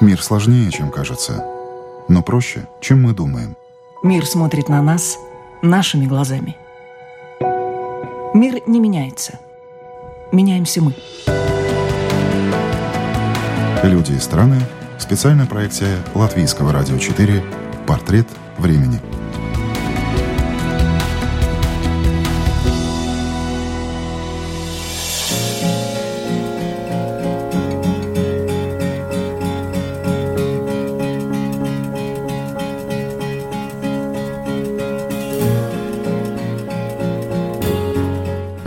Мир сложнее, чем кажется, но проще, чем мы думаем. Мир смотрит на нас нашими глазами. Мир не меняется. Меняемся мы. Люди и страны. Специальная проекция Латвийского радио 4 «Портрет времени».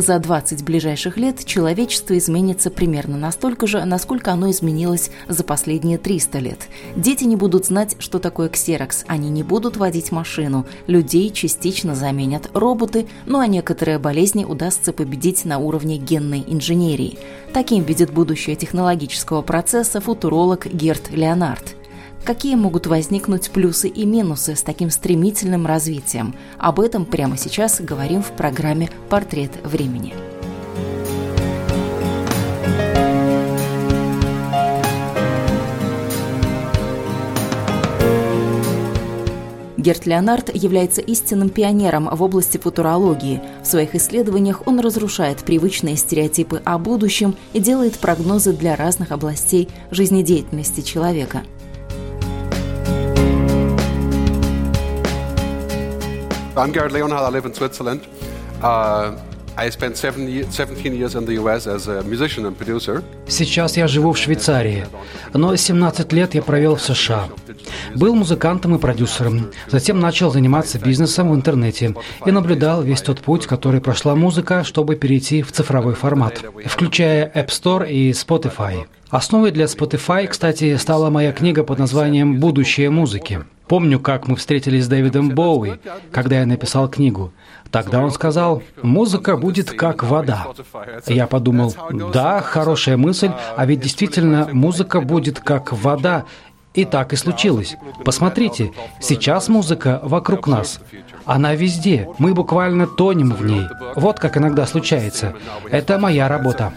За 20 ближайших лет человечество изменится примерно настолько же, насколько оно изменилось за последние 300 лет. Дети не будут знать, что такое ксерокс, они не будут водить машину, людей частично заменят роботы, ну а некоторые болезни удастся победить на уровне генной инженерии. Таким видит будущее технологического процесса футуролог Герт Леонард – Какие могут возникнуть плюсы и минусы с таким стремительным развитием? Об этом прямо сейчас говорим в программе «Портрет времени». Герт Леонард является истинным пионером в области футурологии. В своих исследованиях он разрушает привычные стереотипы о будущем и делает прогнозы для разных областей жизнедеятельности человека – I'm Garrett Leonhard. I live in Switzerland. Uh, I spent 17 years in the US as a musician and producer. Сейчас я живу в Швейцарии, но 17 лет я провел в США. Был музыкантом и продюсером, затем начал заниматься бизнесом в интернете и наблюдал весь тот путь, который прошла музыка, чтобы перейти в цифровой формат, включая App Store и Spotify. Основой для Spotify, кстати, стала моя книга под названием «Будущее музыки». Помню, как мы встретились с Дэвидом Боуи, когда я написал книгу. Тогда он сказал, музыка будет как вода. Я подумал, да, хорошая мысль, а ведь действительно музыка будет как вода, и так и случилось. Посмотрите, сейчас музыка вокруг нас. Она везде. Мы буквально тонем в ней. Вот как иногда случается. Это моя работа.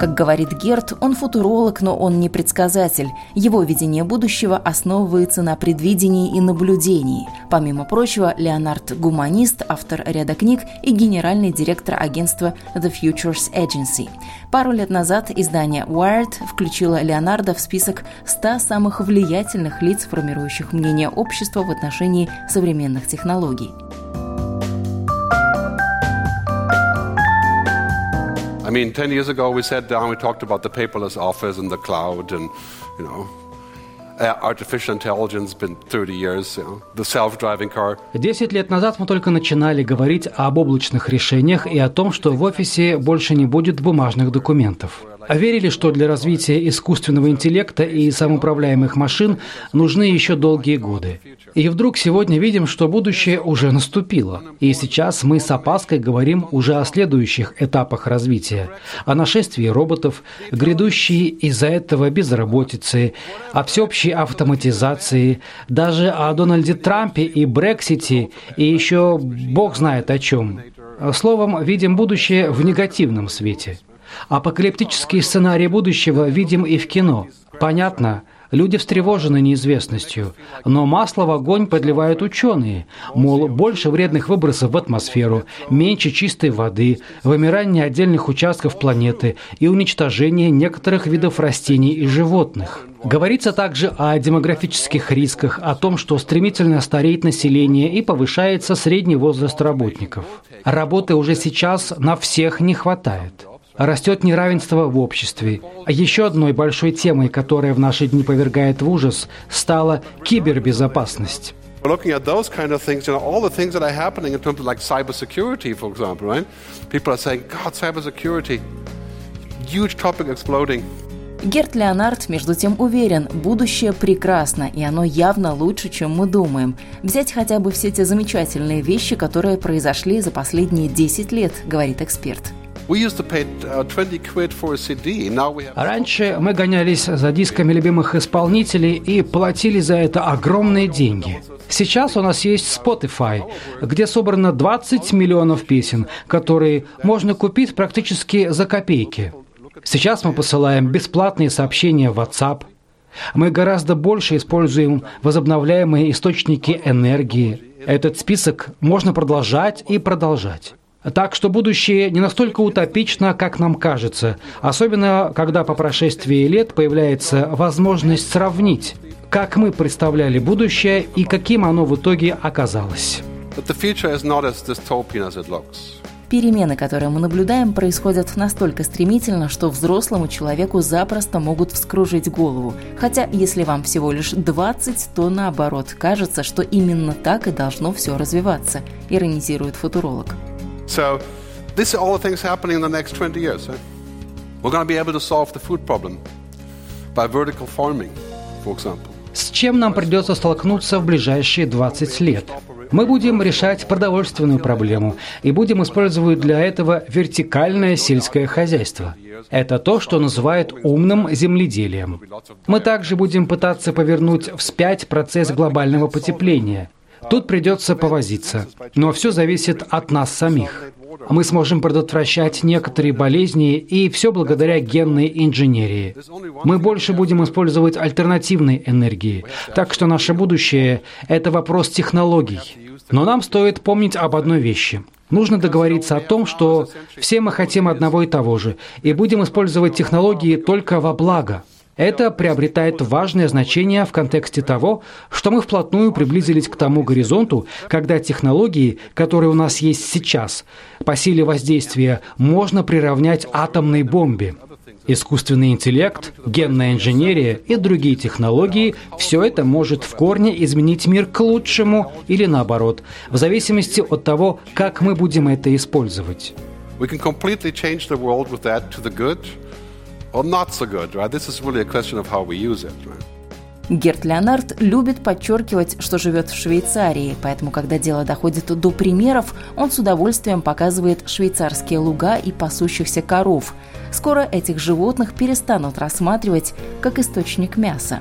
Как говорит Герт, он футуролог, но он не предсказатель. Его видение будущего основывается на предвидении и наблюдении. Помимо прочего, Леонард – гуманист, автор ряда книг и генеральный директор агентства The Futures Agency. Пару лет назад издание Wired включило Леонардо в список 100 самых влиятельных лиц, формирующих мнение общества в отношении современных технологий. I mean, 10 years ago we sat down, we talked about the paperless office and the cloud and, you know, uh, artificial intelligence been 30 years, you know, the self-driving car. Десять лет назад мы только начинали говорить об облачных решениях и о том, что в офисе больше не будет бумажных документов а верили, что для развития искусственного интеллекта и самоуправляемых машин нужны еще долгие годы. И вдруг сегодня видим, что будущее уже наступило. И сейчас мы с опаской говорим уже о следующих этапах развития. О нашествии роботов, грядущей из-за этого безработицы, о всеобщей автоматизации, даже о Дональде Трампе и Брексите, и еще бог знает о чем. Словом, видим будущее в негативном свете. Апокалиптические сценарии будущего видим и в кино. Понятно, Люди встревожены неизвестностью, но масло в огонь подливают ученые, мол, больше вредных выбросов в атмосферу, меньше чистой воды, вымирание отдельных участков планеты и уничтожение некоторых видов растений и животных. Говорится также о демографических рисках, о том, что стремительно стареет население и повышается средний возраст работников. Работы уже сейчас на всех не хватает растет неравенство в обществе. А еще одной большой темой, которая в наши дни повергает в ужас, стала кибербезопасность. looking at those kind of things, you know, all the things that are happening in terms of like cybersecurity, for example, right? People are saying, God, cybersecurity, huge topic exploding. Герт Леонард, между тем, уверен, будущее прекрасно, и оно явно лучше, чем мы думаем. Взять хотя бы все те замечательные вещи, которые произошли за последние 10 лет, говорит эксперт. Раньше мы гонялись за дисками любимых исполнителей и платили за это огромные деньги. Сейчас у нас есть Spotify, где собрано 20 миллионов песен, которые можно купить практически за копейки. Сейчас мы посылаем бесплатные сообщения в WhatsApp. Мы гораздо больше используем возобновляемые источники энергии. Этот список можно продолжать и продолжать. Так что будущее не настолько утопично, как нам кажется, особенно когда по прошествии лет появляется возможность сравнить, как мы представляли будущее и каким оно в итоге оказалось. Перемены, которые мы наблюдаем, происходят настолько стремительно, что взрослому человеку запросто могут вскружить голову. Хотя, если вам всего лишь 20, то наоборот, кажется, что именно так и должно все развиваться, иронизирует футуролог. So, this are all the things happening in the next 20 years. Eh? We're going to be able to solve the food problem by vertical farming, for example. С чем нам придется столкнуться в ближайшие 20 лет? Мы будем решать продовольственную проблему и будем использовать для этого вертикальное сельское хозяйство. Это то, что называют умным земледелием. Мы также будем пытаться повернуть вспять процесс глобального потепления – Тут придется повозиться. Но все зависит от нас самих. Мы сможем предотвращать некоторые болезни, и все благодаря генной инженерии. Мы больше будем использовать альтернативные энергии. Так что наше будущее – это вопрос технологий. Но нам стоит помнить об одной вещи. Нужно договориться о том, что все мы хотим одного и того же, и будем использовать технологии только во благо – это приобретает важное значение в контексте того, что мы вплотную приблизились к тому горизонту, когда технологии, которые у нас есть сейчас, по силе воздействия можно приравнять атомной бомбе. Искусственный интеллект, генная инженерия и другие технологии – все это может в корне изменить мир к лучшему или наоборот, в зависимости от того, как мы будем это использовать. We can completely change the world with that to the good – or not so good, right? This is really a question of how we use it, right? Герт Леонард любит подчеркивать, что живет в Швейцарии, поэтому, когда дело доходит до примеров, он с удовольствием показывает швейцарские луга и пасущихся коров. Скоро этих животных перестанут рассматривать как источник мяса.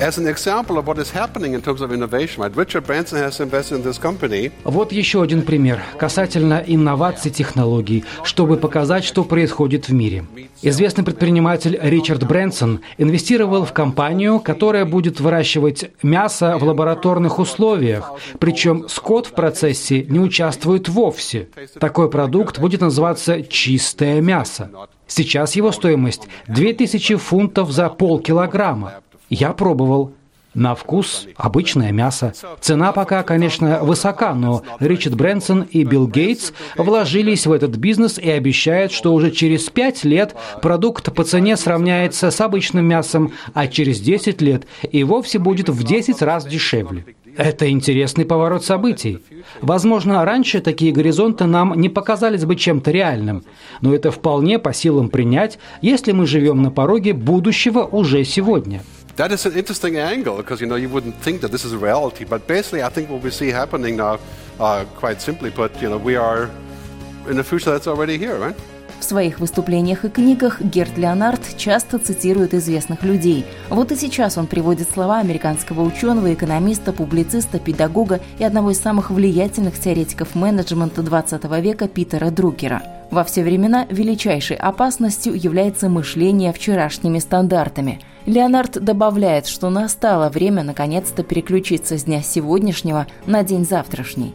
As an example of what is happening in terms of innovation, right? Richard Branson has invested in this company. Вот еще один пример касательно инноваций технологий, чтобы показать, что происходит в мире. Известный предприниматель Ричард Брэнсон инвестировал в компанию, которая будет выращивать мясо в лабораторных условиях, причем скот в процессе не участвует вовсе. Такой продукт будет называться «чистое мясо». Сейчас его стоимость 2000 фунтов за полкилограмма. Я пробовал. На вкус обычное мясо. Цена пока, конечно, высока, но Ричард Брэнсон и Билл Гейтс вложились в этот бизнес и обещают, что уже через 5 лет продукт по цене сравняется с обычным мясом, а через 10 лет и вовсе будет в 10 раз дешевле. Это интересный поворот событий. Возможно, раньше такие горизонты нам не показались бы чем-то реальным, но это вполне по силам принять, если мы живем на пороге будущего уже сегодня. That is an interesting angle because you know you wouldn't think that this is a reality, but basically, I think what we see happening now, uh, quite simply put, you know, we are in a future that's already here, right? В своих выступлениях и книгах Герт Леонард часто цитирует известных людей. Вот и сейчас он приводит слова американского ученого, экономиста, публициста, педагога и одного из самых влиятельных теоретиков менеджмента 20 века Питера Друкера. Во все времена величайшей опасностью является мышление вчерашними стандартами. Леонард добавляет, что настало время наконец-то переключиться с дня сегодняшнего на день завтрашний.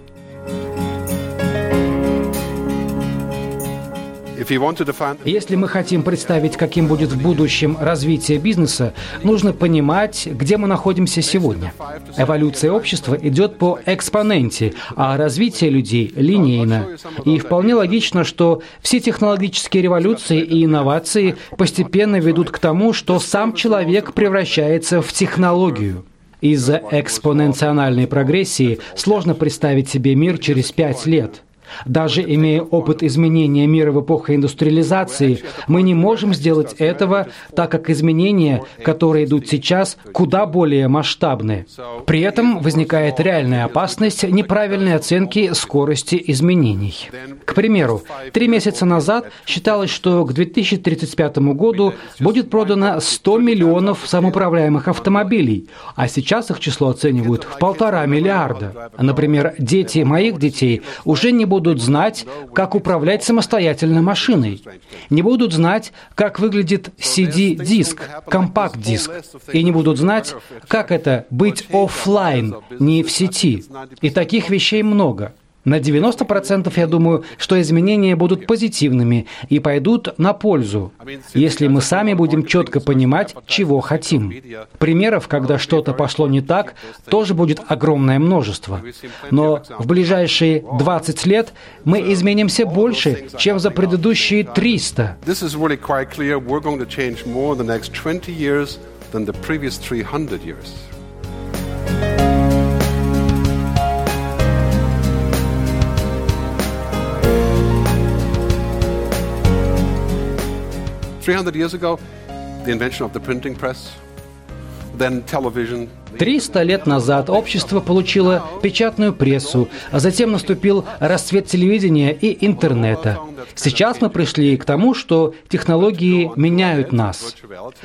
Если мы хотим представить, каким будет в будущем развитие бизнеса, нужно понимать, где мы находимся сегодня. Эволюция общества идет по экспоненте, а развитие людей – линейно. И вполне логично, что все технологические революции и инновации постепенно ведут к тому, что сам человек превращается в технологию. Из-за экспоненциональной прогрессии сложно представить себе мир через пять лет – Даже имея опыт изменения мира в эпоху индустриализации, мы не можем сделать этого, так как изменения, которые идут сейчас, куда более масштабны. При этом возникает реальная опасность неправильной оценки скорости изменений. Примеру, три месяца назад считалось, что к 2035 году будет продано 100 миллионов самоуправляемых автомобилей, а сейчас их число оценивают в полтора миллиарда. Например, дети моих детей уже не будут знать, как управлять самостоятельно машиной, не будут знать, как выглядит CD-диск, компакт-диск, и не будут знать, как это быть офлайн, не в сети. И таких вещей много. На 90% я думаю, что изменения будут позитивными и пойдут на пользу, если мы сами будем четко понимать, чего хотим. Примеров, когда что-то пошло не так, тоже будет огромное множество. Но в ближайшие 20 лет мы изменимся больше, чем за предыдущие 300. than the previous 300 years. 300 years ago, the invention of the printing press, then television. 300 лет назад общество получило печатную прессу, а затем наступил расцвет телевидения и интернета. Сейчас мы пришли к тому, что технологии меняют нас.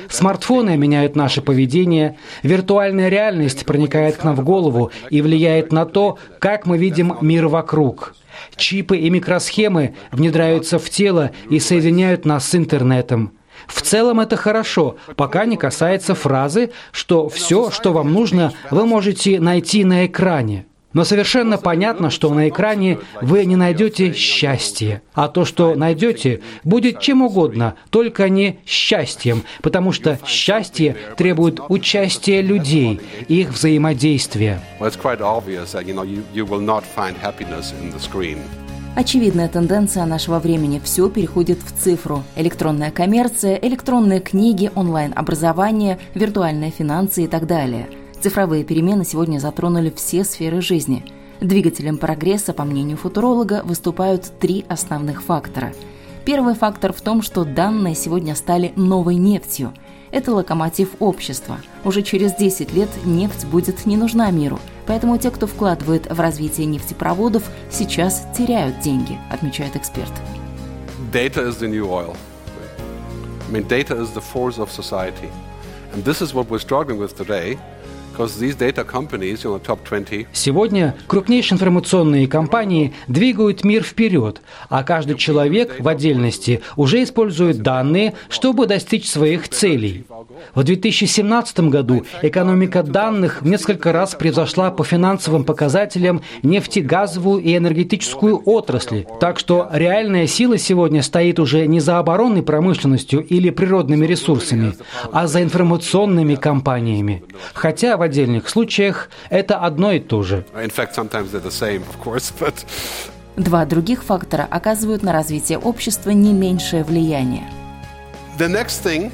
Смартфоны меняют наше поведение, виртуальная реальность проникает к нам в голову и влияет на то, как мы видим мир вокруг. Чипы и микросхемы внедряются в тело и соединяют нас с интернетом. В целом это хорошо, пока не касается фразы, что все, что вам нужно, вы можете найти на экране. Но совершенно понятно, что на экране вы не найдете счастье, а то, что найдете, будет чем угодно, только не счастьем, потому что счастье требует участия людей, их взаимодействия. Очевидная тенденция нашего времени – все переходит в цифру. Электронная коммерция, электронные книги, онлайн-образование, виртуальные финансы и так далее – Цифровые перемены сегодня затронули все сферы жизни. Двигателем прогресса, по мнению футуролога, выступают три основных фактора. Первый фактор в том, что данные сегодня стали новой нефтью. Это локомотив общества. Уже через 10 лет нефть будет не нужна миру, поэтому те, кто вкладывает в развитие нефтепроводов, сейчас теряют деньги, отмечает эксперт. Data is the new oil. I mean, data is the force of society. And this is what we're struggling with today – Сегодня крупнейшие информационные компании двигают мир вперед, а каждый человек в отдельности уже использует данные, чтобы достичь своих целей. В 2017 году экономика данных в несколько раз превзошла по финансовым показателям нефтегазовую и энергетическую отрасли, так что реальная сила сегодня стоит уже не за оборонной промышленностью или природными ресурсами, а за информационными компаниями. Хотя в отдельных случаях это одно и то же. Два других фактора оказывают на развитие общества не меньшее влияние. The next thing,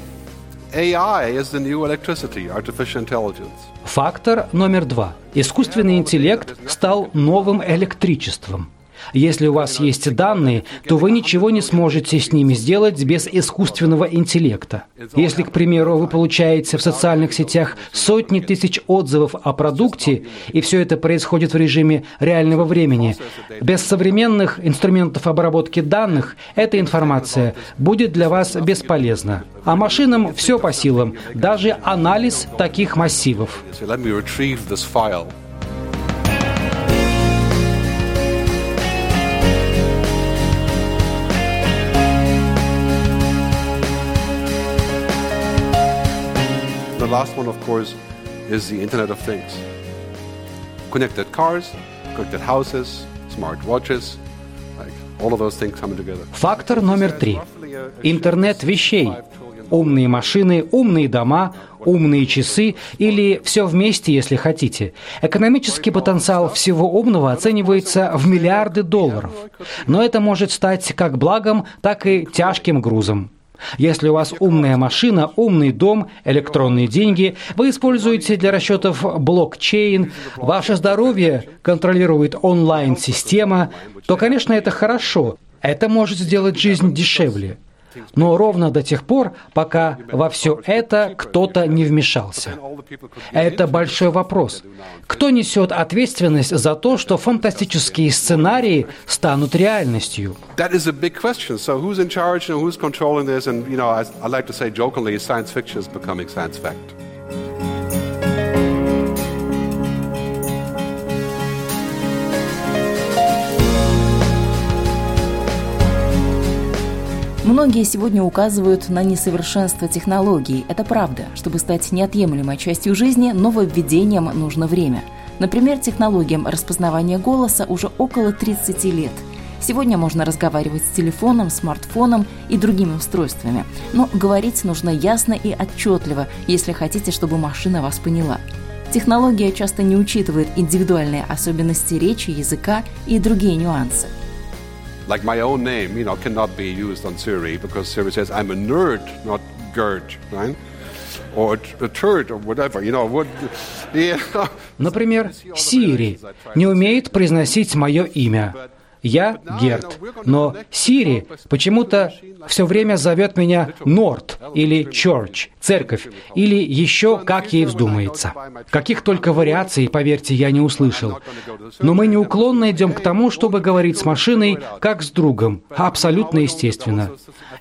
AI is the new electricity, artificial intelligence. Фактор номер два. Искусственный интеллект стал новым электричеством – если у вас есть данные, то вы ничего не сможете с ними сделать без искусственного интеллекта. Если, к примеру, вы получаете в социальных сетях сотни тысяч отзывов о продукте, и все это происходит в режиме реального времени, без современных инструментов обработки данных эта информация будет для вас бесполезна. А машинам все по силам, даже анализ таких массивов. Last one, of course, is the Internet of Things. Connected cars, connected houses, smart watches, like all of those things coming together. Фактор номер три. Интернет вещей. Умные машины, умные дома, умные часы или все вместе, если хотите. Экономический потенциал всего умного оценивается в миллиарды долларов. Но это может стать как благом, так и тяжким грузом. Если у вас умная машина, умный дом, электронные деньги, вы используете для расчетов блокчейн, ваше здоровье контролирует онлайн-система, то, конечно, это хорошо. Это может сделать жизнь дешевле но ровно до тех пор, пока во все это кто-то не вмешался. Это большой вопрос. Кто несет ответственность за то, что фантастические сценарии станут реальностью? That Многие сегодня указывают на несовершенство технологий. Это правда. Чтобы стать неотъемлемой частью жизни, нововведениям нужно время. Например, технологиям распознавания голоса уже около 30 лет. Сегодня можно разговаривать с телефоном, смартфоном и другими устройствами. Но говорить нужно ясно и отчетливо, если хотите, чтобы машина вас поняла. Технология часто не учитывает индивидуальные особенности речи, языка и другие нюансы. Like my own name, you know, cannot be used on Siri because Siri says I'm a nerd, not Gerd, right? Or a turd or whatever, you know, what, yeah. Например, Сири не умеет произносить мое имя. Я Герт, но Сири почему-то все время зовет меня Норт или Чорч, церковь, или еще как ей вздумается. Каких только вариаций, поверьте, я не услышал. Но мы неуклонно идем к тому, чтобы говорить с машиной как с другом, абсолютно естественно.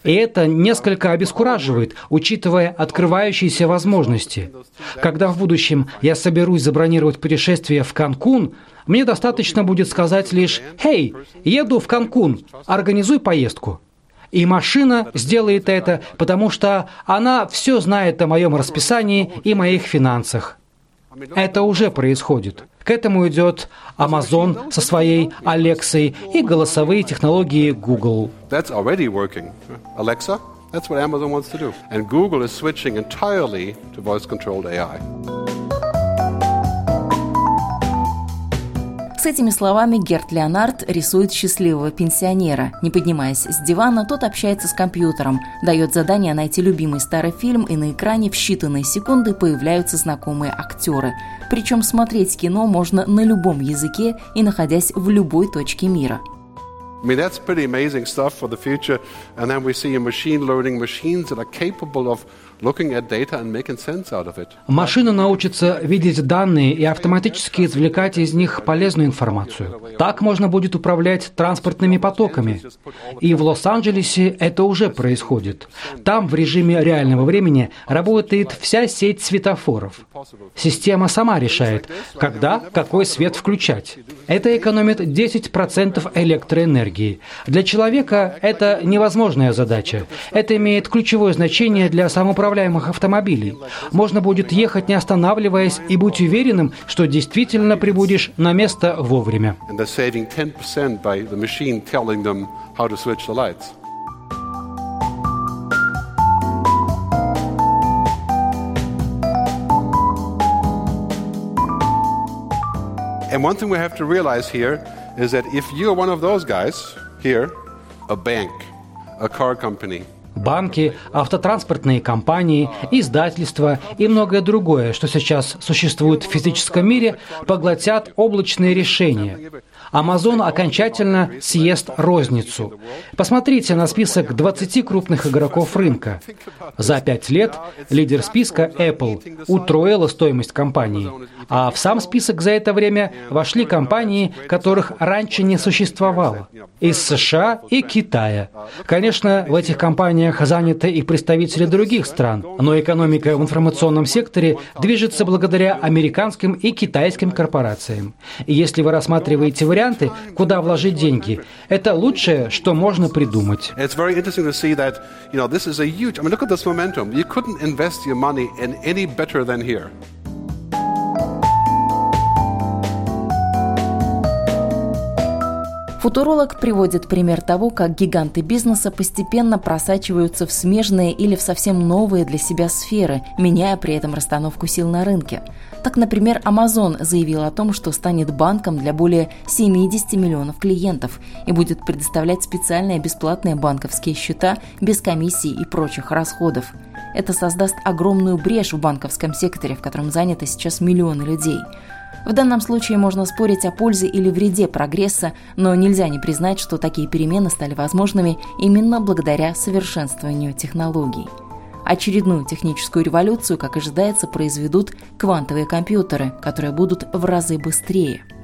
И это несколько обескураживает, учитывая открывающиеся возможности. Когда в будущем я соберусь забронировать путешествие в Канкун, мне достаточно будет сказать лишь «Хей, еду в Канкун, организуй поездку». И машина сделает это, потому что она все знает о моем расписании и моих финансах. Это уже происходит. К этому идет Amazon со своей Алексой и голосовые технологии Google. That's what Amazon wants to do. And Google is switching entirely to voice-controlled AI. С этими словами Герт Леонард рисует счастливого пенсионера. Не поднимаясь с дивана, тот общается с компьютером, дает задание найти любимый старый фильм, и на экране в считанные секунды появляются знакомые актеры. Причем смотреть кино можно на любом языке и находясь в любой точке мира. I mean, that's pretty amazing stuff for the future. And then we see machine learning machines that are capable of Машина научится видеть данные и автоматически извлекать из них полезную информацию. Так можно будет управлять транспортными потоками. И в Лос-Анджелесе это уже происходит. Там в режиме реального времени работает вся сеть светофоров. Система сама решает, когда какой свет включать. Это экономит 10% электроэнергии. Для человека это невозможная задача. Это имеет ключевое значение для самоуправления управляемых автомобилей. Можно будет ехать не останавливаясь и быть уверенным, что действительно прибудешь на место вовремя. And one thing we have to realize here is that if you're one of those guys here, a bank, a car company, банки, автотранспортные компании, издательства и многое другое, что сейчас существует в физическом мире, поглотят облачные решения. Amazon окончательно съест розницу. Посмотрите на список 20 крупных игроков рынка. За пять лет лидер списка Apple утроила стоимость компании, а в сам список за это время вошли компании, которых раньше не существовало, из США и Китая. Конечно, в этих компаниях заняты и представители других стран, но экономика в информационном секторе движется благодаря американским и китайским корпорациям. И если вы рассматриваете вариант, варианты, куда вложить деньги. Это лучшее, что можно придумать. Футуролог приводит пример того, как гиганты бизнеса постепенно просачиваются в смежные или в совсем новые для себя сферы, меняя при этом расстановку сил на рынке. Так, например, Amazon заявил о том, что станет банком для более 70 миллионов клиентов и будет предоставлять специальные бесплатные банковские счета без комиссий и прочих расходов. Это создаст огромную брешь в банковском секторе, в котором заняты сейчас миллионы людей – в данном случае можно спорить о пользе или вреде прогресса, но нельзя не признать, что такие перемены стали возможными именно благодаря совершенствованию технологий. Очередную техническую революцию, как ожидается, произведут квантовые компьютеры, которые будут в разы быстрее –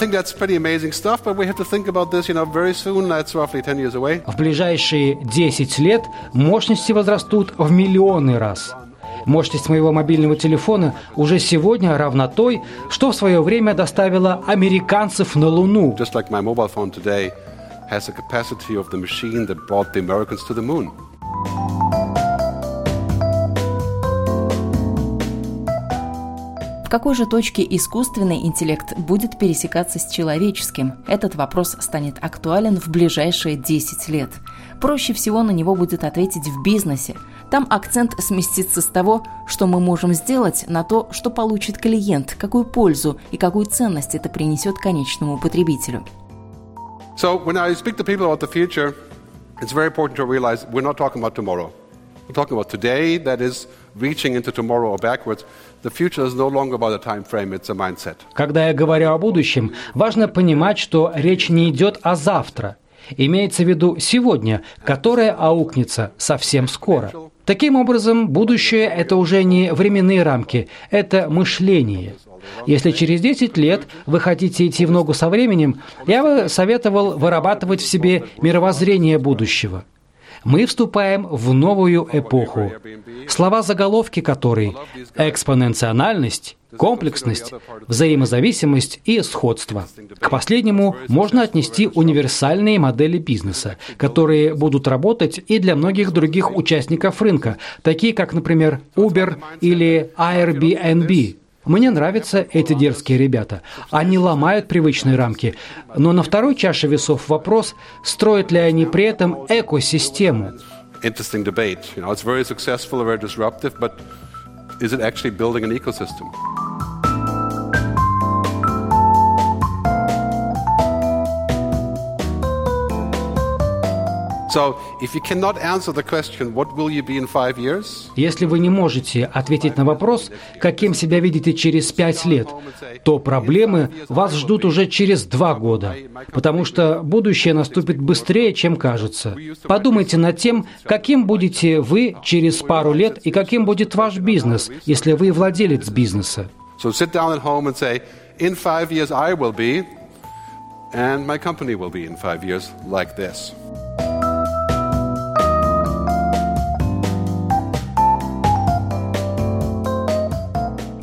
think that's pretty amazing stuff, but we have to think about this, you know, very soon. That's roughly 10 years away. В ближайшие 10 лет мощности возрастут в миллионы раз. Мощность моего мобильного телефона уже сегодня равна той, что в свое время доставила американцев на Луну. Just like my mobile phone today has the capacity of the machine that brought the Americans to the moon. какой же точке искусственный интеллект будет пересекаться с человеческим? Этот вопрос станет актуален в ближайшие 10 лет. Проще всего на него будет ответить в бизнесе. Там акцент сместится с того, что мы можем сделать, на то, что получит клиент, какую пользу и какую ценность это принесет конечному потребителю. So when I speak to people about the future, it's very important to realize we're not talking about tomorrow. We're talking about today, that is reaching into tomorrow or backwards. The future is no longer about a time frame, it's a mindset. Когда я говорю о будущем, важно понимать, что речь не идет о завтра. Имеется в виду сегодня, которое аукнется совсем скоро. Таким образом, будущее – это уже не временные рамки, это мышление. Если через 10 лет вы хотите идти в ногу со временем, я бы советовал вырабатывать в себе мировоззрение будущего – мы вступаем в новую эпоху, слова заголовки которой – экспоненциональность, комплексность, взаимозависимость и сходство. К последнему можно отнести универсальные модели бизнеса, которые будут работать и для многих других участников рынка, такие как, например, Uber или Airbnb – мне нравятся эти дерзкие ребята. Они ломают привычные рамки. Но на второй чаше весов вопрос, строят ли они при этом экосистему. Is it actually building an ecosystem? Если вы не можете ответить на вопрос, каким себя видите через пять лет, то проблемы вас ждут уже через два года, потому что будущее наступит быстрее, чем кажется. Подумайте над тем, каким будете вы через пару лет и каким будет ваш бизнес, если вы владелец бизнеса. So sit down at home and say, in five years I will be, and my company will be in five years like this.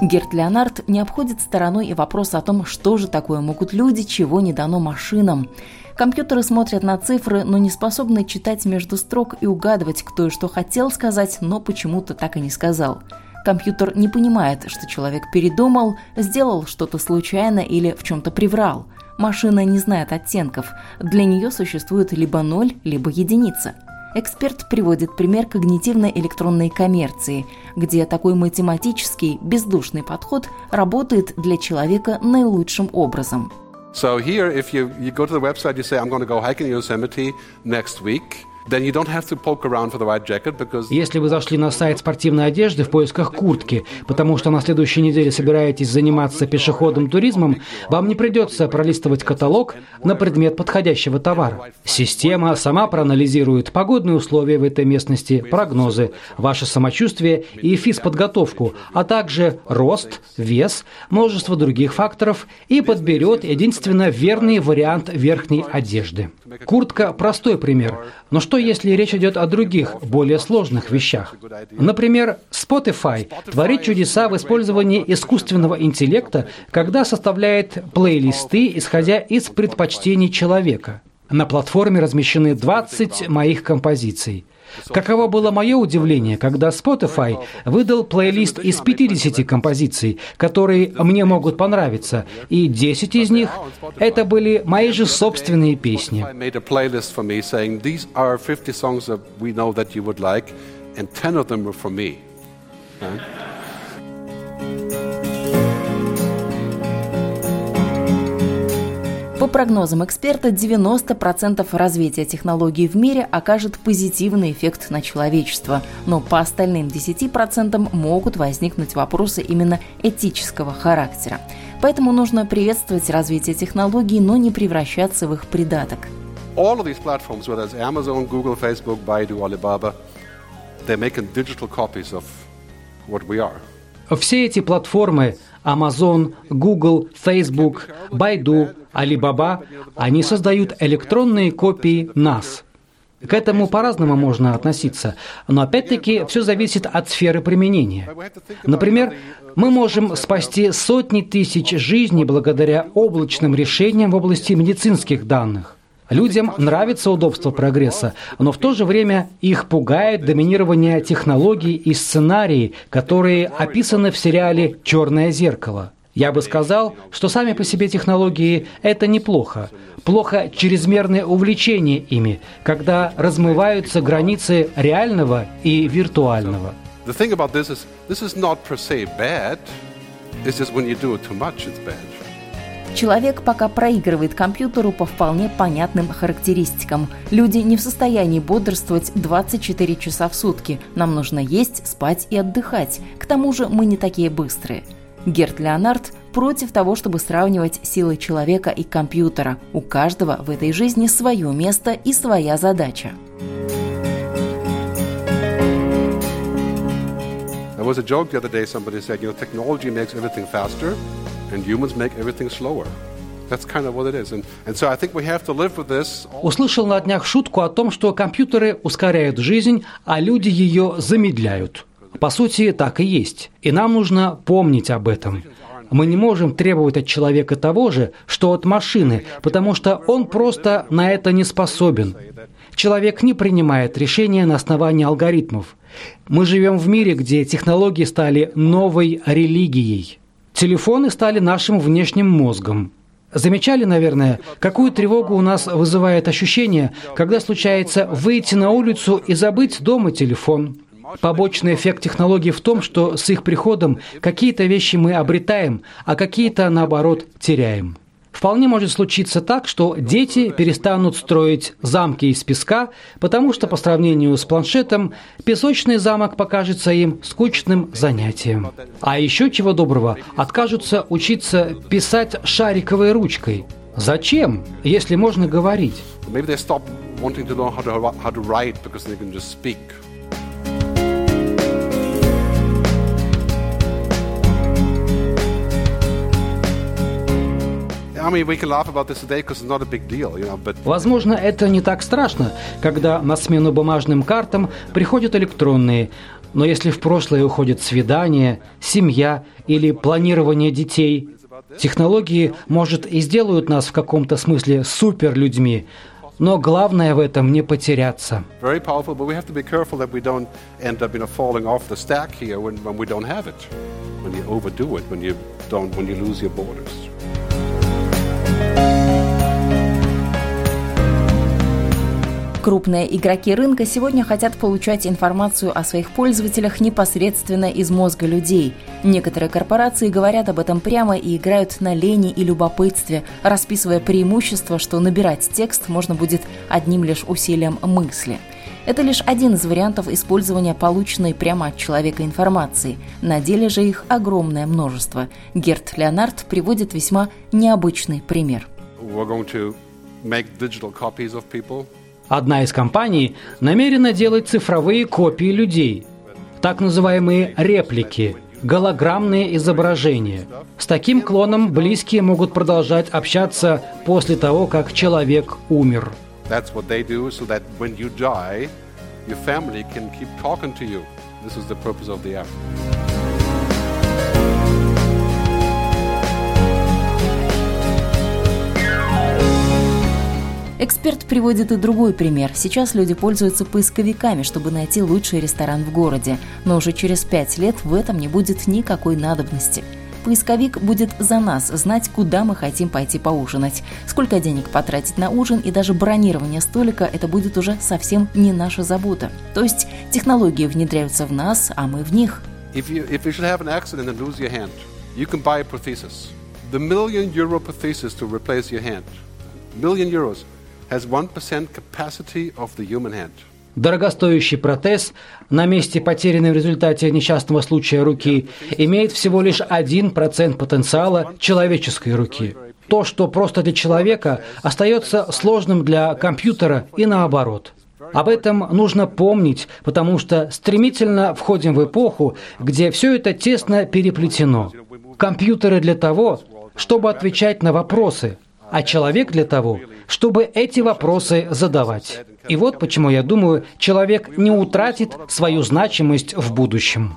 Герт Леонард не обходит стороной и вопрос о том, что же такое могут люди, чего не дано машинам. Компьютеры смотрят на цифры, но не способны читать между строк и угадывать, кто и что хотел сказать, но почему-то так и не сказал. Компьютер не понимает, что человек передумал, сделал что-то случайно или в чем-то приврал. Машина не знает оттенков. Для нее существует либо ноль, либо единица – Эксперт приводит пример когнитивной электронной коммерции, где такой математический, бездушный подход работает для человека наилучшим образом. So here, if you, you go to the website, you say, I'm going to go hiking in Yosemite next week – если вы зашли на сайт спортивной одежды в поисках куртки, потому что на следующей неделе собираетесь заниматься пешеходным туризмом, вам не придется пролистывать каталог на предмет подходящего товара. Система сама проанализирует погодные условия в этой местности, прогнозы, ваше самочувствие и физподготовку, а также рост, вес, множество других факторов и подберет единственно верный вариант верхней одежды. Куртка – простой пример, но что если речь идет о других, более сложных вещах? Например, Spotify творит чудеса в использовании искусственного интеллекта, когда составляет плейлисты, исходя из предпочтений человека. На платформе размещены 20 моих композиций. Каково было мое удивление, когда Spotify выдал плейлист из 50 композиций, которые мне могут понравиться, и 10 из них — это были мои же собственные песни. and 10 of them were for me. Right? По прогнозам эксперта, 90% развития технологий в мире окажет позитивный эффект на человечество, но по остальным 10% могут возникнуть вопросы именно этического характера. Поэтому нужно приветствовать развитие технологий, но не превращаться в их придаток. All of these platforms, whether it's Amazon, Google, Facebook, Baidu, Alibaba, they're making digital copies of what we are. Все эти платформы Amazon, Google, Facebook, Baidu, Alibaba, они создают электронные копии нас. К этому по-разному можно относиться, но опять-таки все зависит от сферы применения. Например, мы можем спасти сотни тысяч жизней благодаря облачным решениям в области медицинских данных. Людям нравится удобство прогресса, но в то же время их пугает доминирование технологий и сценарий, которые описаны в сериале «Черное зеркало». Я бы сказал, что сами по себе технологии – это неплохо. Плохо чрезмерное увлечение ими, когда размываются границы реального и виртуального. The thing about this is, this is not per se bad. It's just when you do it too much, it's bad. Человек пока проигрывает компьютеру по вполне понятным характеристикам. Люди не в состоянии бодрствовать 24 часа в сутки. Нам нужно есть, спать и отдыхать. К тому же мы не такие быстрые. Герт Леонард против того, чтобы сравнивать силы человека и компьютера. У каждого в этой жизни свое место и своя задача. There was a joke the other day, somebody said, you know, technology makes everything faster, and humans make everything slower. That's kind of what it is. And, and so I think we have to live with this. Услышал на днях шутку о том, что компьютеры ускоряют жизнь, а люди ее замедляют. По сути, так и есть. И нам нужно помнить об этом. Мы не можем требовать от человека того же, что от машины, потому что он просто на это не способен. Человек не принимает решения на основании алгоритмов. Мы живем в мире, где технологии стали новой религией. Телефоны стали нашим внешним мозгом. Замечали, наверное, какую тревогу у нас вызывает ощущение, когда случается выйти на улицу и забыть дома телефон. Побочный эффект технологий в том, что с их приходом какие-то вещи мы обретаем, а какие-то, наоборот, теряем. Вполне может случиться так, что дети перестанут строить замки из песка, потому что по сравнению с планшетом песочный замок покажется им скучным занятием. А еще чего доброго, откажутся учиться писать шариковой ручкой. Зачем, если можно говорить? Возможно, это не так страшно, когда на смену бумажным картам приходят электронные. Но если в прошлое уходят свидания, семья или планирование детей, технологии, может, и сделают нас в каком-то смысле суперлюдьми, но главное в этом не потеряться. Powerful, Крупные игроки рынка сегодня хотят получать информацию о своих пользователях непосредственно из мозга людей. Некоторые корпорации говорят об этом прямо и играют на лени и любопытстве, расписывая преимущество, что набирать текст можно будет одним лишь усилием мысли. Это лишь один из вариантов использования полученной прямо от человека информации. На деле же их огромное множество. Герт Леонард приводит весьма необычный пример. Одна из компаний намерена делать цифровые копии людей, так называемые реплики, голограммные изображения. С таким клоном близкие могут продолжать общаться после того, как человек умер. This is the purpose of the app. Эксперт приводит и другой пример. Сейчас люди пользуются поисковиками, чтобы найти лучший ресторан в городе, но уже через пять лет в этом не будет никакой надобности. Поисковик будет за нас знать, куда мы хотим пойти поужинать, сколько денег потратить на ужин и даже бронирование столика – это будет уже совсем не наша забота. То есть технологии внедряются в нас, а мы в них. Million euros – has 1% capacity of the human hand. Дорогостоящий протез на месте потерянной в результате несчастного случая руки имеет всего лишь 1% потенциала человеческой руки. То, что просто для человека, остается сложным для компьютера и наоборот. Об этом нужно помнить, потому что стремительно входим в эпоху, где все это тесно переплетено. Компьютеры для того, чтобы отвечать на вопросы, а человек для того, чтобы эти вопросы задавать. И вот почему я думаю, человек не утратит свою значимость в будущем.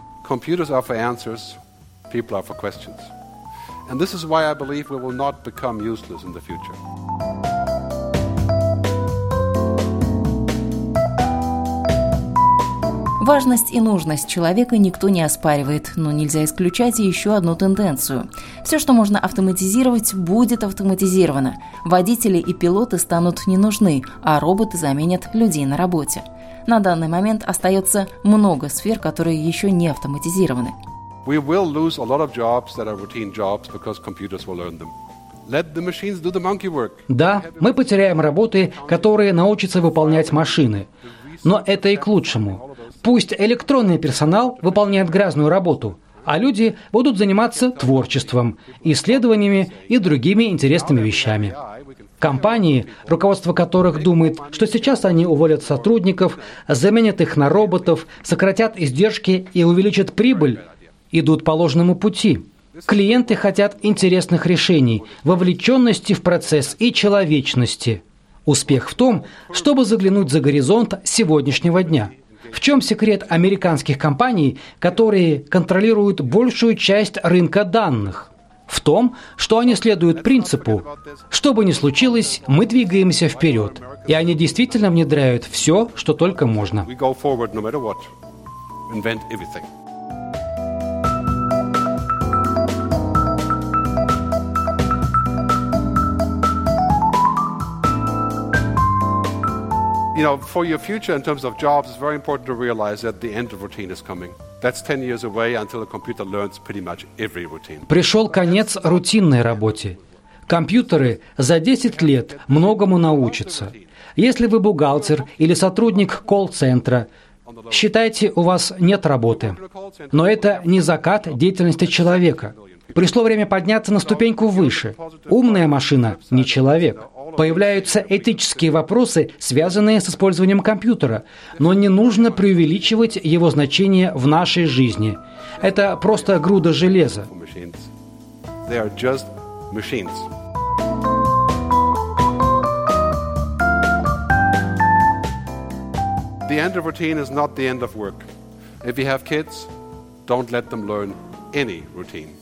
And this is why I believe we will not become useless in the future. Важность и нужность человека никто не оспаривает, но нельзя исключать еще одну тенденцию. Все, что можно автоматизировать, будет автоматизировано. Водители и пилоты станут не нужны, а роботы заменят людей на работе. На данный момент остается много сфер, которые еще не автоматизированы. Да, мы потеряем работы, которые научатся выполнять машины. Но это и к лучшему. Пусть электронный персонал выполняет грязную работу, а люди будут заниматься творчеством, исследованиями и другими интересными вещами. Компании, руководство которых думает, что сейчас они уволят сотрудников, заменят их на роботов, сократят издержки и увеличат прибыль, идут по ложному пути. Клиенты хотят интересных решений, вовлеченности в процесс и человечности. Успех в том, чтобы заглянуть за горизонт сегодняшнего дня – в чем секрет американских компаний, которые контролируют большую часть рынка данных? В том, что они следуют принципу «что бы ни случилось, мы двигаемся вперед», и они действительно внедряют все, что только можно. You know, for your future in terms of jobs, it's very important to realize that the end of routine is coming. That's 10 years away until the computer learns pretty much every routine. Пришел конец рутинной работе. Компьютеры за 10 лет многому научатся. Если вы бухгалтер или сотрудник колл-центра, считайте, у вас нет работы. Но это не закат деятельности человека. Пришло время подняться на ступеньку выше. Умная машина не человек. Появляются этические вопросы, связанные с использованием компьютера, но не нужно преувеличивать его значение в нашей жизни. Это просто груда железа. Don't let them learn any routine.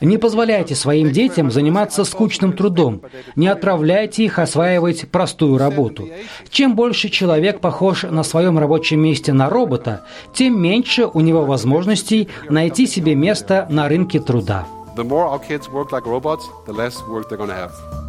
Не позволяйте своим детям заниматься скучным трудом. Не отправляйте их осваивать простую работу. Чем больше человек похож на своем рабочем месте на робота, тем меньше у него возможностей найти себе место на рынке труда. The more our kids work like robots, the less work they're going to have.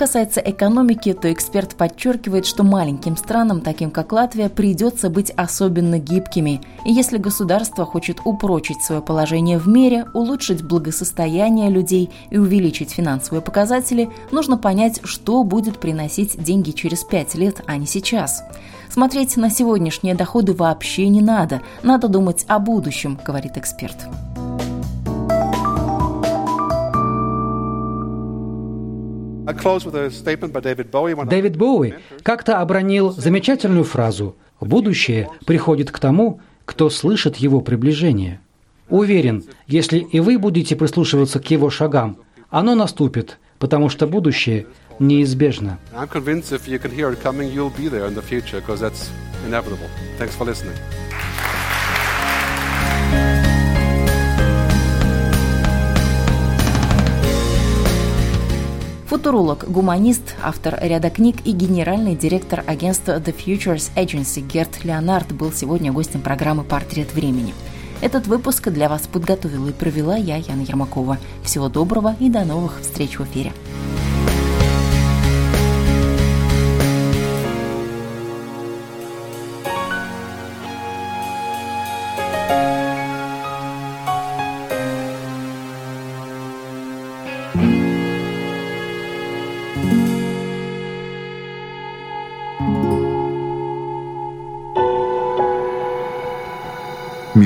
Касается экономики, то эксперт подчеркивает, что маленьким странам, таким как Латвия, придется быть особенно гибкими. И если государство хочет упрочить свое положение в мире, улучшить благосостояние людей и увеличить финансовые показатели, нужно понять, что будет приносить деньги через пять лет, а не сейчас. Смотреть на сегодняшние доходы вообще не надо. Надо думать о будущем, говорит эксперт. Дэвид Боуи как-то обронил замечательную фразу «Будущее приходит к тому, кто слышит его приближение». Уверен, если и вы будете прислушиваться к его шагам, оно наступит, потому что будущее неизбежно. Thanks for listening. Футуролог, гуманист, автор ряда книг и генеральный директор агентства The Futures Agency Герт Леонард был сегодня гостем программы «Портрет времени». Этот выпуск для вас подготовила и провела я, Яна Ермакова. Всего доброго и до новых встреч в эфире.